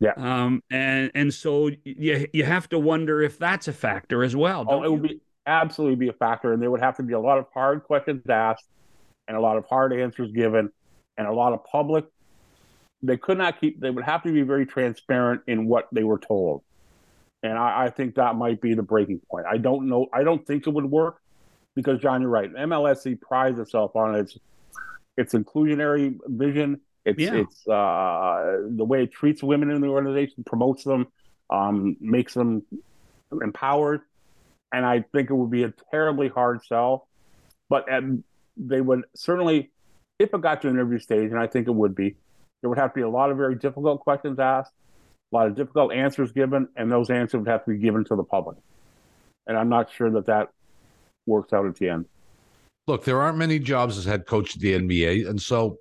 C: Yeah.
B: Um. And and so you you have to wonder if that's a factor as well.
C: Oh, it would be absolutely be a factor, and there would have to be a lot of hard questions asked, and a lot of hard answers given, and a lot of public. They could not keep. They would have to be very transparent in what they were told, and I, I think that might be the breaking point. I don't know. I don't think it would work because John, you're right. MLSE prides itself on its its inclusionary vision. It's
B: Yeah.
C: it's uh, the way it treats women in the organization, promotes them, um, makes them empowered and I think it would be a terribly hard sell. But um, they would certainly, if it got to an interview stage, and I think it would be, there would have to be a lot of very difficult questions asked, a lot of difficult answers given, and those answers would have to be given to the public. And I'm not sure that that works out at the end.
A: Look, there aren't many jobs as head coach of the NBA, and so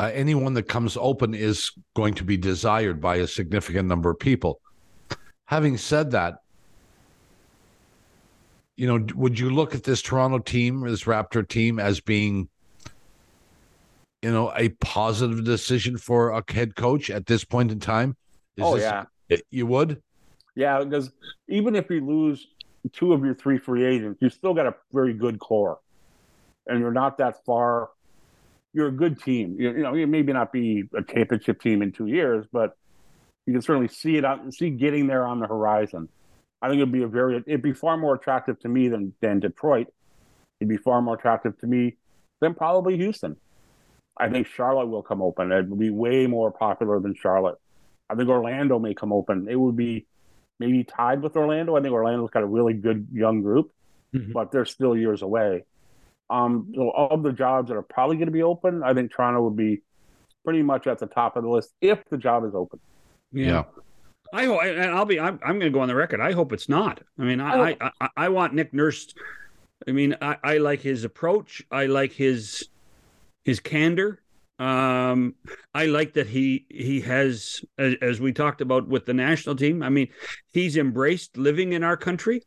A: uh, anyone that comes open is going to be desired by a significant number of people. Having said that, you know, would you look at this Toronto team, this Raptor team, as being, you know, a positive decision for a head coach at this point in time? Is
C: oh
A: this-
C: yeah,
A: you would.
C: yeah. Because even if you lose two of your three free agents, you still got a very good core, and you're not that far. You're a good team. You, you know, you maybe not be a championship team in two years, but you can certainly see it out, see getting there on the horizon. I think it'd be a very, it'd be far more attractive to me than than Detroit. It'd be far more attractive to me than probably Houston. I think Charlotte will come open. It would be way more popular than Charlotte. I think Orlando may come open. It would be maybe tied with Orlando. I think Orlando's got a really good young group,
B: Mhm.
C: but they're still years away. Um, so of the jobs that are probably going to be open, I think Toronto would be pretty much at the top of the list if the job is open.
A: Yeah.
B: I hope, and I'll be. I'm, I'm going to go on the record. I hope it's not. I mean, I, I, I, I want Nick Nurse. I mean, I, I like his approach. I like his his candor. Um, I like that he he has, as, as we talked about with the national team. I mean, he's embraced living in our country.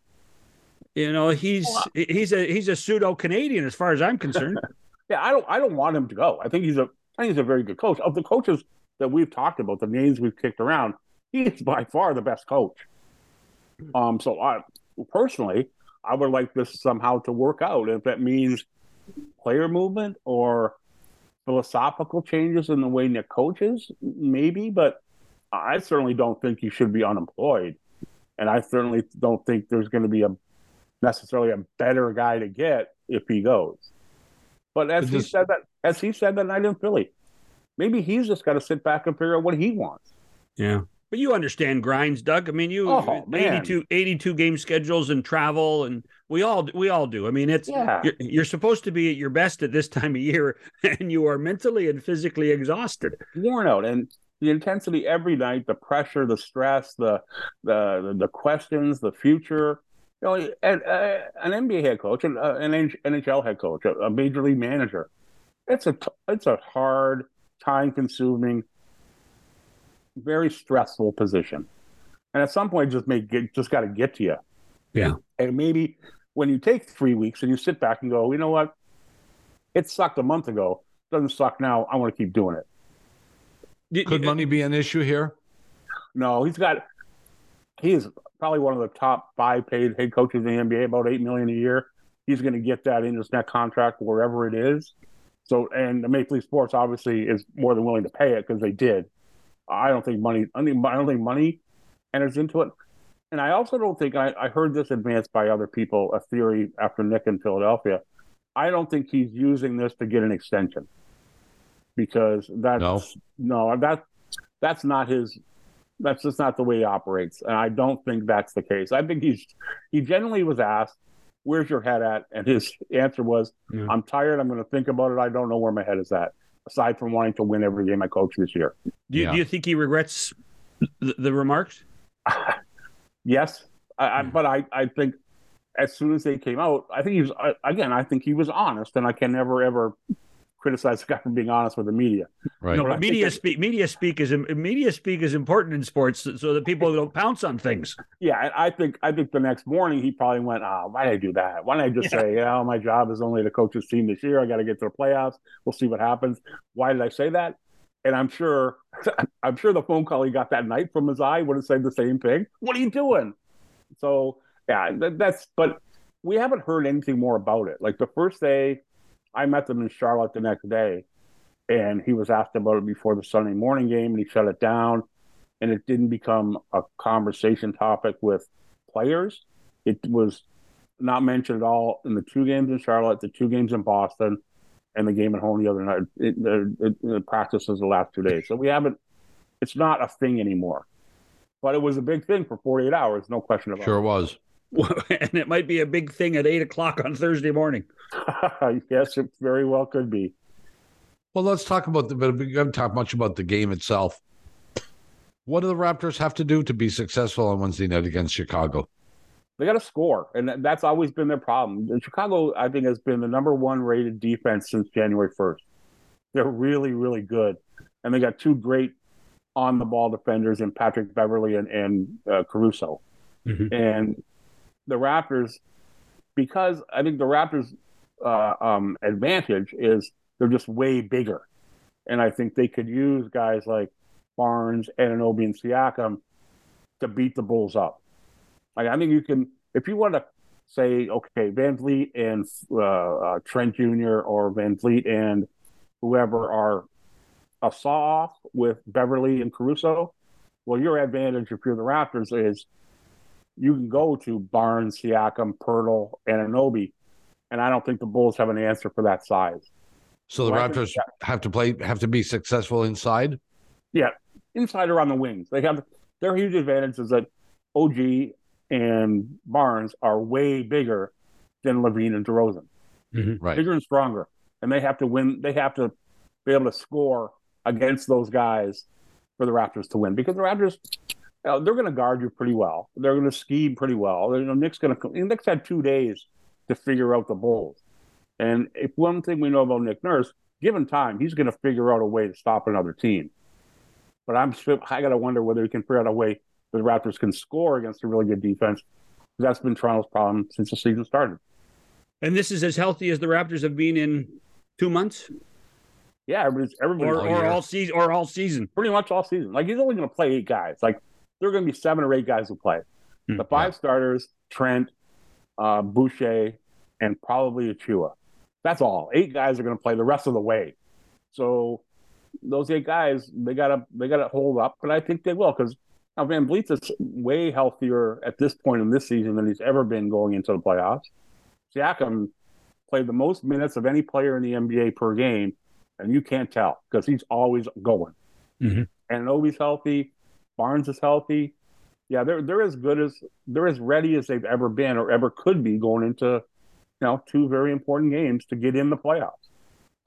B: You know, he's he's a he's a pseudo Canadian as far as I'm concerned.
C: Yeah, I don't I don't want him to go. I think he's a I think he's a very good coach. Of the coaches that we've talked about, the names we've kicked around, he's by far the best coach. Um, so I personally, I would like this somehow to work out. If that means player movement or philosophical changes in the way Nick coaches, maybe, but I certainly don't think he should be unemployed. And I certainly don't think there's going to be a necessarily a better guy to get if he goes. But as he said that, as he said that night in Philly, maybe he's just got to sit back and figure out what he wants.
B: Yeah. But you understand grinds, Doug. I mean, you
C: Oh, man.
B: 82, 82 game schedules and travel, and we all we all do. I mean, it's
C: Yeah.
B: you're, you're supposed to be at your best at this time of year, and you are mentally and physically exhausted.
C: worn out and the intensity every night the pressure the stress the the the questions the future you know and, uh, an nba head coach and uh, an nhl head coach a, a major league manager it's a t- it's a hard time consuming very stressful position and at some point just may get just got to get to you
B: Yeah.
C: and maybe when you take three weeks and you sit back and go you know what it sucked a month ago doesn't suck now i want to keep doing it
A: Could money be an issue here?
C: No, he's got. He is probably one of the top five paid head coaches in the NBA, about eight million a year. He's going to get that in his next contract wherever it is. So, and the Maple Leaf Sports obviously is more than willing to pay it because they did. I don't think money. I think I don't think money enters into it. And I also don't think I, I heard this advanced by other people. A theory after Nick in Philadelphia. I don't think he's using this to get an extension because that's
A: No.
C: no, that that's not his. That's just not the way he operates, and I don't think that's the case. I think he's he generally was asked, "Where's your head at?" and his answer was,
B: Yeah.
C: "I'm tired. I'm going to think about it. I don't know where my head is at." Aside from wanting to win every game I coach this year,
B: Do you,
A: Yeah.
B: do you think he regrets the, the remarks?
C: yes, I, I, mm. but I I think as soon as they came out, I think he was I, again. I think he was honest, and I can never ever criticize a guy for being honest with the media.
A: Right.
B: No,
C: I
B: but media
C: that-
B: speak media speak is media speak is important in sports so that people don't pounce on things.
C: Yeah, I I think I think the next morning he probably went, "Ah, why did I do that? Why didn't I just
B: Yeah.
C: say, know, my job is only to coach this team this year. I got to get to the playoffs. We'll see what happens." Why did I say that? And I'm sure, I'm sure the phone call he got that night from Masai would have said the same thing. What are you doing? So yeah, that, that's. But we haven't heard anything more about it. Like the first day, I met them in Charlotte the next day, and he was asked about it before the Sunday morning game, and he shut it down and it didn't become a conversation topic with players. It was not mentioned at all in the two games in Charlotte, the two games in Boston, and the game at home the other night. It, the, it, the practices the last two days. So we haven't. It's not a thing anymore. But it was a big thing for 48 hours, no question about it.
A: Sure was.
B: and it might be a big thing at eight o'clock on Thursday morning.
C: it. yes, it very well could be.
A: Well, let's talk about the. But we haven't talked much about the game itself. What do the Raptors have to do to be successful on Wednesday night against Chicago?
C: They got to score, and that's always been their problem. And Chicago, I think, has been the number one rated defense since January first. They're really, really good, and they got two great on the ball defenders in Patrick Beverley and, and uh, Caruso.
B: Mhm.
C: And the Raptors, because I think the Raptors' uh, um, advantage is they're just way bigger, and I think they could use guys like Barnes, Anunoby, and Siakam to beat the Bulls up. Like I think you can, if you want to say, okay, VanVleet and uh, uh, Trent Jr. or VanVleet and whoever are a saw off with Beverley and Caruso, well, your advantage if you're the Raptors is you can go to Barnes, Siakam, Poeltl, and Anunoby, and I don't think the Bulls have an answer for that size.
A: So the
C: Well, I think-
A: Raptors have to play, have to be successful inside.
C: Yeah, inside or on the wings. They have their huge advantage is that OG and Barnes are way bigger than LaVine and DeRozan, mm-hmm.
A: Right.
C: bigger and stronger, and they have to win. They have to be able to score against those guys for the Raptors to win because the Raptors. You know, they're going to guard you pretty well. They're going to scheme pretty well. You know, Nick's going to. Nick's had two days to figure out the Bulls, and if one thing we know about Nick Nurse, given time, he's going to figure out a way to stop another team. But I'm I got to wonder whether he can figure out a way that the Raptors can score against a really good defense. That's been Toronto's problem since the season started.
B: And this is as healthy as the Raptors have been in two months,
C: Yeah, everybody's, everybody's
B: or,
A: oh,
B: or all season, or all season.
C: pretty much all season. Like he's only going to play eight guys. Like there are going to be seven or eight guys who play.
B: Hmm.
C: The five starters: Trent, uh, Boucher, and probably Achiuwa. That's all. Eight guys are going to play the rest of the way. So those eight guys, they gotta they gotta hold up, but I think they will because now VanVleet is way healthier at this point in this season than he's ever been going into the playoffs. Siakam played the most minutes of any player in the NBA per game, and you can't tell because he's always going.
B: Mhm.
C: And Obi's healthy, Barnes is healthy. Yeah, they're they're as good as they're as ready as they've ever been or ever could be going into, you know, two very important games to get in the playoffs.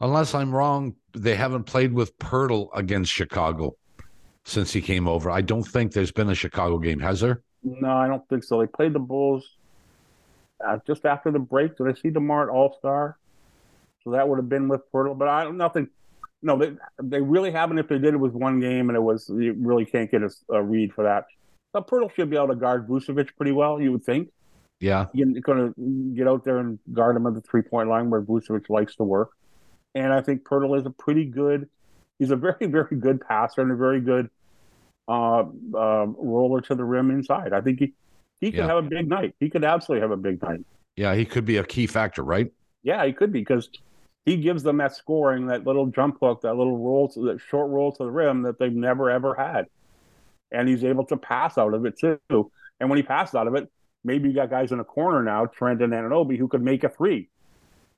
A: Unless I'm wrong, they haven't played with Poeltl against Chicago since he came over. I don't think there's been a Chicago game, has there?
C: No, I don't think so. They played the Bulls uh, just after the break. Did I see Demar All Star? So that would have been with Poeltl, but I don't nothing. No, they they really haven't. If they did, it was one game, and it was you really can't get a, a read for that. But Poeltl should be able to guard Vucevic pretty well, you would think.
A: Yeah.
C: You're going to get out there and guard him at the three point line where Vucevic likes to work. And I think Poeltl is a pretty good. He's a very very good passer and a very good uh, um roller to the rim inside. I think he he could
A: Yeah.
C: have a big night. He could absolutely have a big night.
A: Yeah. He could be a key factor, right?
C: Yeah, he could be because he gives them that scoring, that little jump hook, that little roll, to, that short roll to the rim that they've never ever had, and he's able to pass out of it too. And when he passes out of it, maybe you got guys in a corner now, Trent and Anunoby, who could make a three,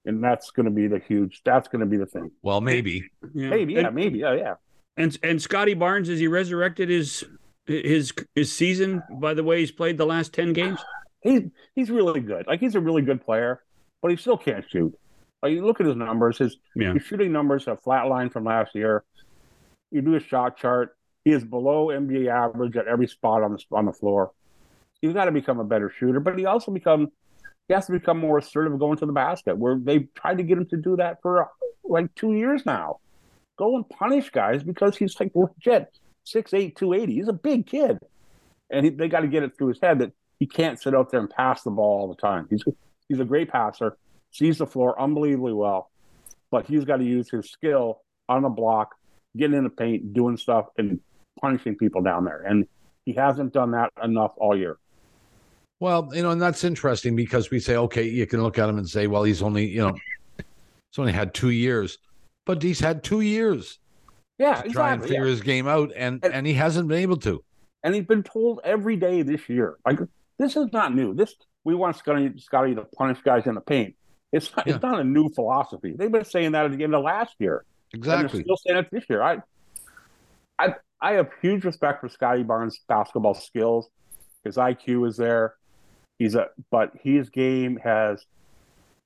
C: and that's going to be the huge. That's going to be the thing.
A: Well, maybe.
B: Yeah.
C: Maybe, yeah,
B: And,
C: maybe, yeah, yeah.
B: And and Scottie Barnes has he resurrected his his his season by the way he's played the last ten games?
C: He's he's really good. Like he's a really good player, but he still can't shoot. Like you look at his numbers, his,
B: Yeah.
C: his shooting numbers have flatlined from last year. You do a shot chart, he is below NBA average at every spot on the on the floor. He's got to become a better shooter, but he also become he has to become more assertive going to the basket. Where they've tried to get him to do that for like two years now. Go and punish guys because he's like legit 6'8", 280. He's a big kid, and he, they got to get it through his head that he can't sit out there and pass the ball all the time. He's he's a great passer, sees the floor unbelievably well, but he's got to use his skill on the block, getting in the paint, doing stuff, and punishing people down there. And he hasn't done that enough all year.
A: Well, you know, and that's interesting because we say, okay, you can look at him and say, well, he's only, you know, he's only had two years, but he's had two years
C: Yeah,
A: to try and
C: exactly.
A: figure
C: yeah.
A: his game out, and
C: And-
A: and he hasn't been able to.
C: And he's been told every day this year. Like this is not new. This we want Scottie Scottie to punish guys in the paint. It's not,
A: Yeah.
C: it's not a new philosophy. They've been saying that at the end of last year. And
A: Exactly.
C: they're still saying it this year. I, I, I have huge respect for Scottie Barnes' basketball skills. His IQ is there. He's a, but his game has.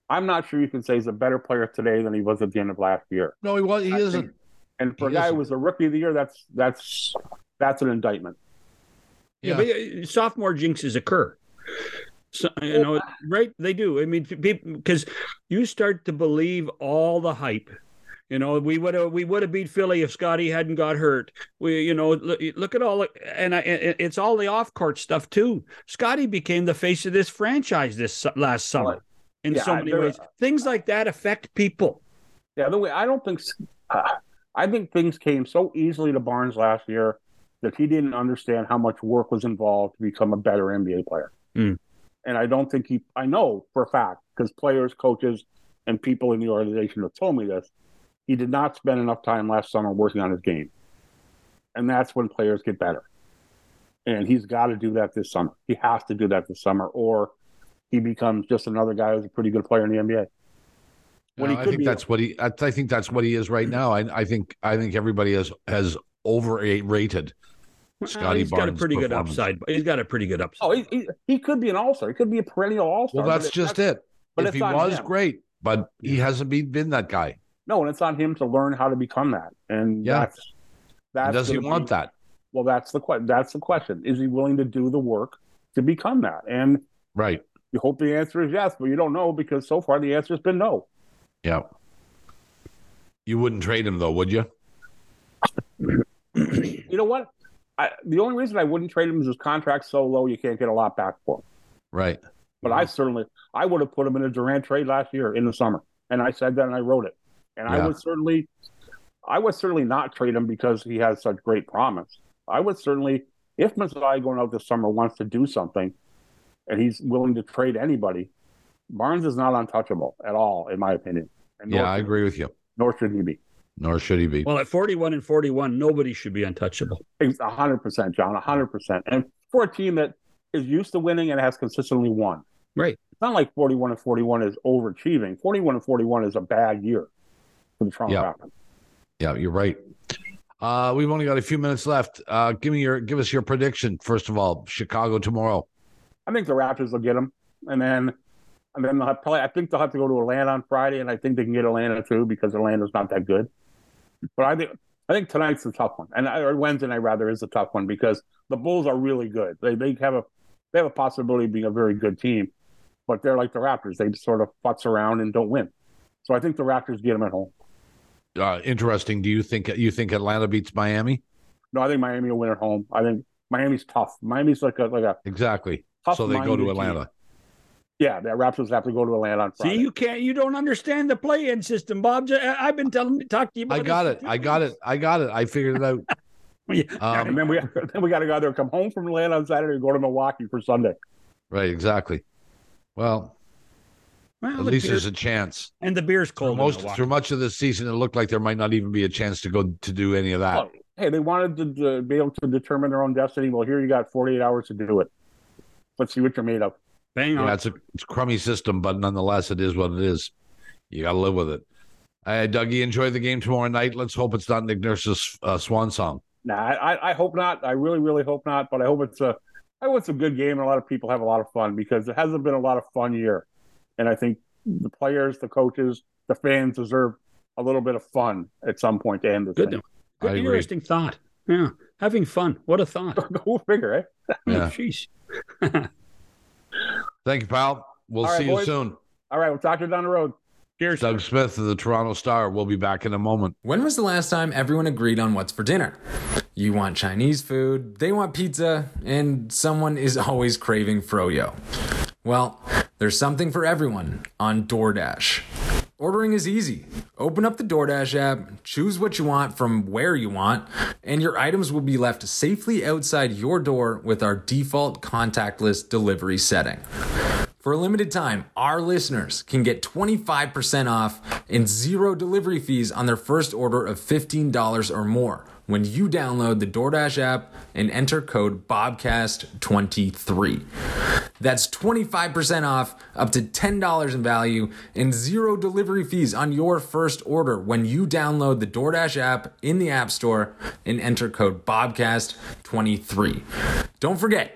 C: I'm not sure you can say he's a better player today than he was at the end of last year.
A: No, he was. He
C: I
A: isn't.
C: think- And for
A: He
C: a guy who
A: isn't.
C: was a rookie of the year, that's that's that's an indictment.
B: Yeah,
A: Yeah.
B: but uh, sophomore jinxes occur. So, you know, right? They do. I mean, people because you start to believe all the hype. You know, we would have we would have beat Philly if Scottie hadn't got hurt. We, you know, look, look at all, and I, it's all the off court stuff too. Scottie became the face of this franchise this last summer in
C: Yeah,
B: so many ways. Things like that affect people.
C: Yeah, the way I don't think uh, I think things came so easily to Barnes last year that he didn't understand how much work was involved to become a better NBA player.
B: Hmm.
C: And I don't think he. I know for a fact because players, coaches, and people in the organization have told me this. He did not spend enough time last summer working on his game, and that's when players get better. And he's got to do that this summer. He has to do that this summer, or he becomes just another guy who's a pretty good player in the NBA.
A: You
C: when
A: know,
C: he
A: I think that's what he. I, I think that's what he is right now. I, I think. I think everybody has has overrated.
B: Well,
A: Scottie
B: he's got a pretty good
A: performance.
B: upside. He's got a pretty good upside.
C: Oh, he, he, he could be an all star. He could be a perennial all star.
A: Well, that's just it.
C: but
A: if he was
C: him.
A: great, but he hasn't been, been that guy.
C: No, and it's on him to learn how to become that. And
A: Yeah.
C: that's that's
A: And does he
C: gonna
A: want
C: be-
A: that?
C: Well, that's the que- that's the question. Is he willing to do the work to become that? And
A: Right.
C: you hope the answer is yes, but you don't know because so far the answer has been no.
A: Yeah. You wouldn't trade him though, would you?
C: You know what? I, the only reason I wouldn't trade him is his contract's so low you can't get a lot back for him.
A: Right.
C: But I certainly I would have put him in a Durant trade last year in the summer, and I said that and I wrote it. And I
A: Yeah.
C: would certainly, I would certainly not trade him because he has such great promise. I would certainly, if Masai going out this summer wants to do something, and he's willing to trade anybody, Barnes is not untouchable at all, in my opinion. And
A: Yeah, I agree with you.
C: Nor should he be.
A: Nor should he be.
B: Well, at 41 and 41, nobody should be untouchable.
C: A hundred percent, John. A hundred percent. And for a team that is used to winning and has consistently won,
B: Right.
C: It's not like forty-one and forty-one is overachieving. Forty-one and forty-one is a bad year for the Toronto
A: Yeah.
C: Raptors.
A: Yeah, you're right. Uh, we've only got a few minutes left. Uh, give me your give us your prediction first of all. Chicago tomorrow.
C: I think the Raptors will get them, and then and then they'll have probably. I think they'll have to go to Atlanta on Friday, and I think they can get Atlanta too because Atlanta's not that good. But I think I think tonight's the tough one, and or Wednesday night rather is the tough one because the Bulls are really good. They they have a they have a possibility of being a very good team, but they're like the Raptors. They just sort of futz around and don't win. So I think the Raptors get them at home.
A: Uh, interesting. Do you think you think Atlanta beats Miami?
C: No, I think Miami will win at home. I think Miami's tough. Miami's like a like a
A: Exactly.
C: tough.
A: so they go to
C: team.
A: Atlanta.
C: Yeah, the Raptors have to go to Atlanta on Friday.
B: See, you can't, you don't understand the play-in system, Bob. I've been telling, talk to you about
A: I got
B: this
A: it. I got it. I got it. I figured it out.
B: Yeah.
A: Um,
C: and then we then we got to go either come home from Atlanta on Saturday or go to Milwaukee for Sunday.
A: right. Exactly. Well,
B: Well,
A: at
B: the
A: least
B: beer-
A: there's a chance.
B: and the beer's
A: Through
B: cold. in
A: most through much of the season, it looked like there might not even be a chance to go to do any of that.
C: Oh, hey, they wanted to, to be able to determine their own destiny. Well, here you got 48 hours to do it. Let's see what you're made of.
B: Bang on.
A: Yeah, it's a, it's a crummy system, but nonetheless, it is what it is. You got to live with it. Uh, Dougie, enjoy the game tomorrow night. Let's hope it's not Nick Nurse's uh, swan song.
C: Nah, I, I hope not. I really, really hope not. But I hope it's a, I hope it's a good game and a lot of people have a lot of fun because it hasn't been a lot of fun year, and I think the players, the coaches, the fans deserve a little bit of fun at some point to end this.
B: Good,
C: thing.
B: good interesting thought. Yeah, having fun. What a thought.
C: Go figure, eh?
A: Yeah.
B: Jeez.
A: Thank you, pal. We'll
C: All right,
A: see you soon.
C: All right, we'll talk to you down the road.
B: Cheers.
A: Doug Smith of the Toronto Star. We'll be back in a moment.
D: When was the last time everyone agreed on what's for dinner? You want Chinese food, they want pizza, and someone is always craving froyo. Well, there's something for everyone on DoorDash. Ordering is easy. Open up the DoorDash app, choose what you want from where you want, and your items will be left safely outside your door with our default contactless delivery setting. For a limited time, our listeners can get 25% off and zero delivery fees on their first order of $15 or more when you download the DoorDash app and enter code BOBCAST23. That's 25% off, up to $10 in value, and zero delivery fees on your first order when you download the DoorDash app in the App Store and enter code BOBCAST23. Don't forget,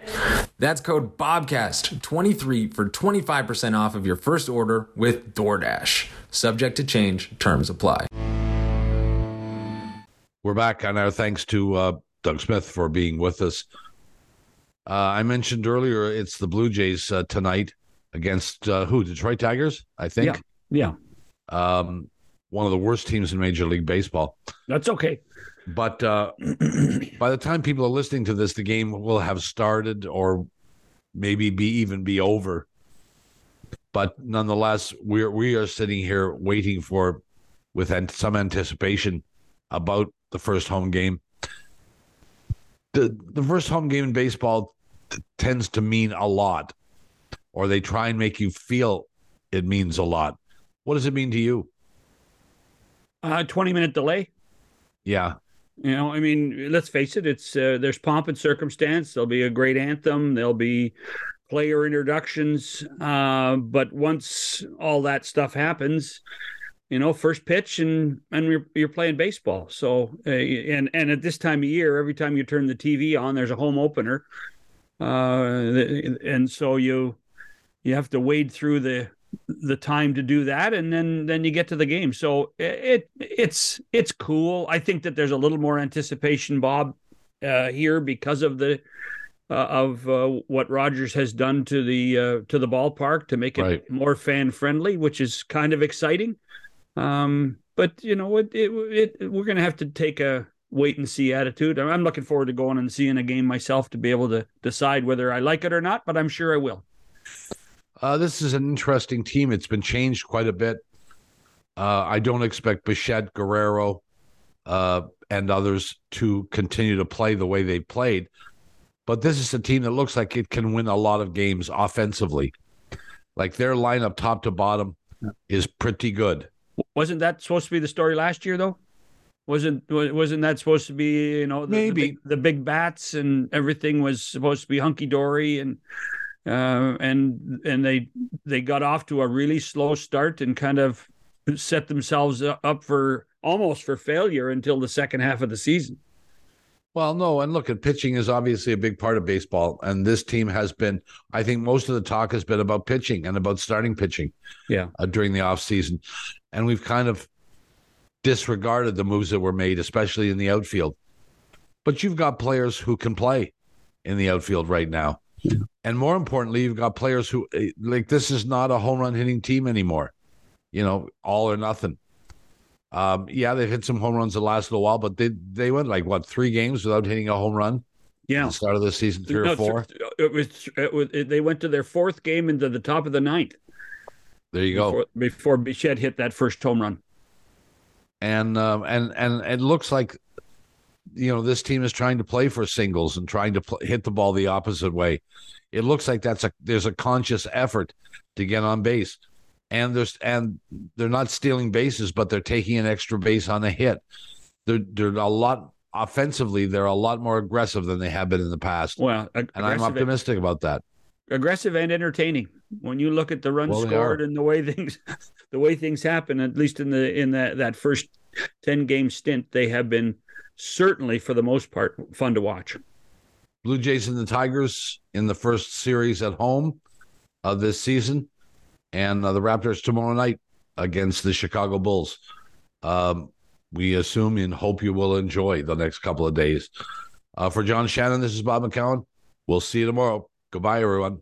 D: that's code BOBCAST23 for 25% off of your first order with DoorDash. Subject to change, terms apply.
A: We're back, and our thanks to uh, Doug Smith for being with us. Uh, I mentioned earlier it's the Blue Jays uh, tonight against uh, who? Detroit Tigers, I think.
B: Yeah.
A: Um, one of the worst teams in Major League Baseball.
B: That's okay.
A: But uh, by the time people are listening to this, the game will have started or maybe be even be over. But nonetheless, we're we are sitting here waiting for, with an- some anticipation, about the first home game. The the first home game in baseball t- tends to mean a lot, or they try and make you feel it means a lot. What does it mean to you?
B: Uh, 20 minute delay.
A: Yeah,
B: You know, I mean, let's face it, it's uh, there's pomp and circumstance. There'll be a great anthem. There'll be player introductions. Uh, but once all that stuff happens, you know, first pitch and and you're, you're playing baseball. So uh, and and at this time of year, every time you turn the TV on, there's a home opener. Uh, and so you you have to wade through the the time to do that and then then you get to the game so it it's it's cool i think that there's a little more anticipation bob uh here because of the uh, of uh, what Rogers has done to the uh, to the ballpark to make it
A: Right.
B: more fan friendly, which is kind of exciting. Um, but you know, it, it, it we're going to have to take a wait and see attitude. I'm I'm looking forward to going and seeing a game myself to be able to decide whether I like it or not. But I'm sure I will.
A: Uh, this is an interesting team. It's been changed quite a bit. Uh, I don't expect Bichette, Guerrero, uh, and others to continue to play the way they played. But this is a team that looks like it can win a lot of games offensively. Like their lineup, top to bottom, is pretty good.
B: Wasn't that supposed to be the story last year though? Wasn't wasn't that supposed to be you know the, the
A: Maybe.
B: big, the big bats and everything was supposed to be hunky dory and uh, and and they they got off to a really slow start and kind of set themselves up for almost for failure until the second half of the season.
A: Well, no, and look, at pitching is obviously a big part of baseball, and this team has been. I think most of the talk has been about pitching and about starting pitching.
B: Yeah.
A: uh, during the offseason. and we've kind of disregarded the moves that were made, especially in the outfield. But you've got players who can play in the outfield right now, and more importantly, you've got players who eh, like this is not a home run hitting team anymore. You know, all or nothing. Um, yeah, they've hit some home runs the last little while, but they they went like what three games without hitting a home run.
B: Yeah.
A: the start of the season, three or four.
B: It was, it was they went to their fourth game into the top of the ninth
A: There you go.
B: before, before Bichette hit that first home run.
A: and um, and and it looks like you know this team is trying to play for singles and trying to pl- hit the ball the opposite way. It looks like that's a there's a conscious effort to get on base, and there's and they're not stealing bases, but they're taking an extra base on a hit. They're they're a lot offensively. They're a lot more aggressive than they have been in the past,
B: Well,
A: and I'm optimistic about that.
B: aggressive and entertaining. When you look at the runs
A: Well,
B: scored and the way things the way things happen, at least in the in that that first ten game stint, they have been certainly for the most part fun to watch.
A: Blue Jays and the Tigers in the first series at home of this season, and uh, the Raptors tomorrow night against the Chicago Bulls. Um, we assume and hope you will enjoy the next couple of days. Uh, for John Shannon, this is Bob McCown. We'll see you tomorrow. Goodbye, everyone.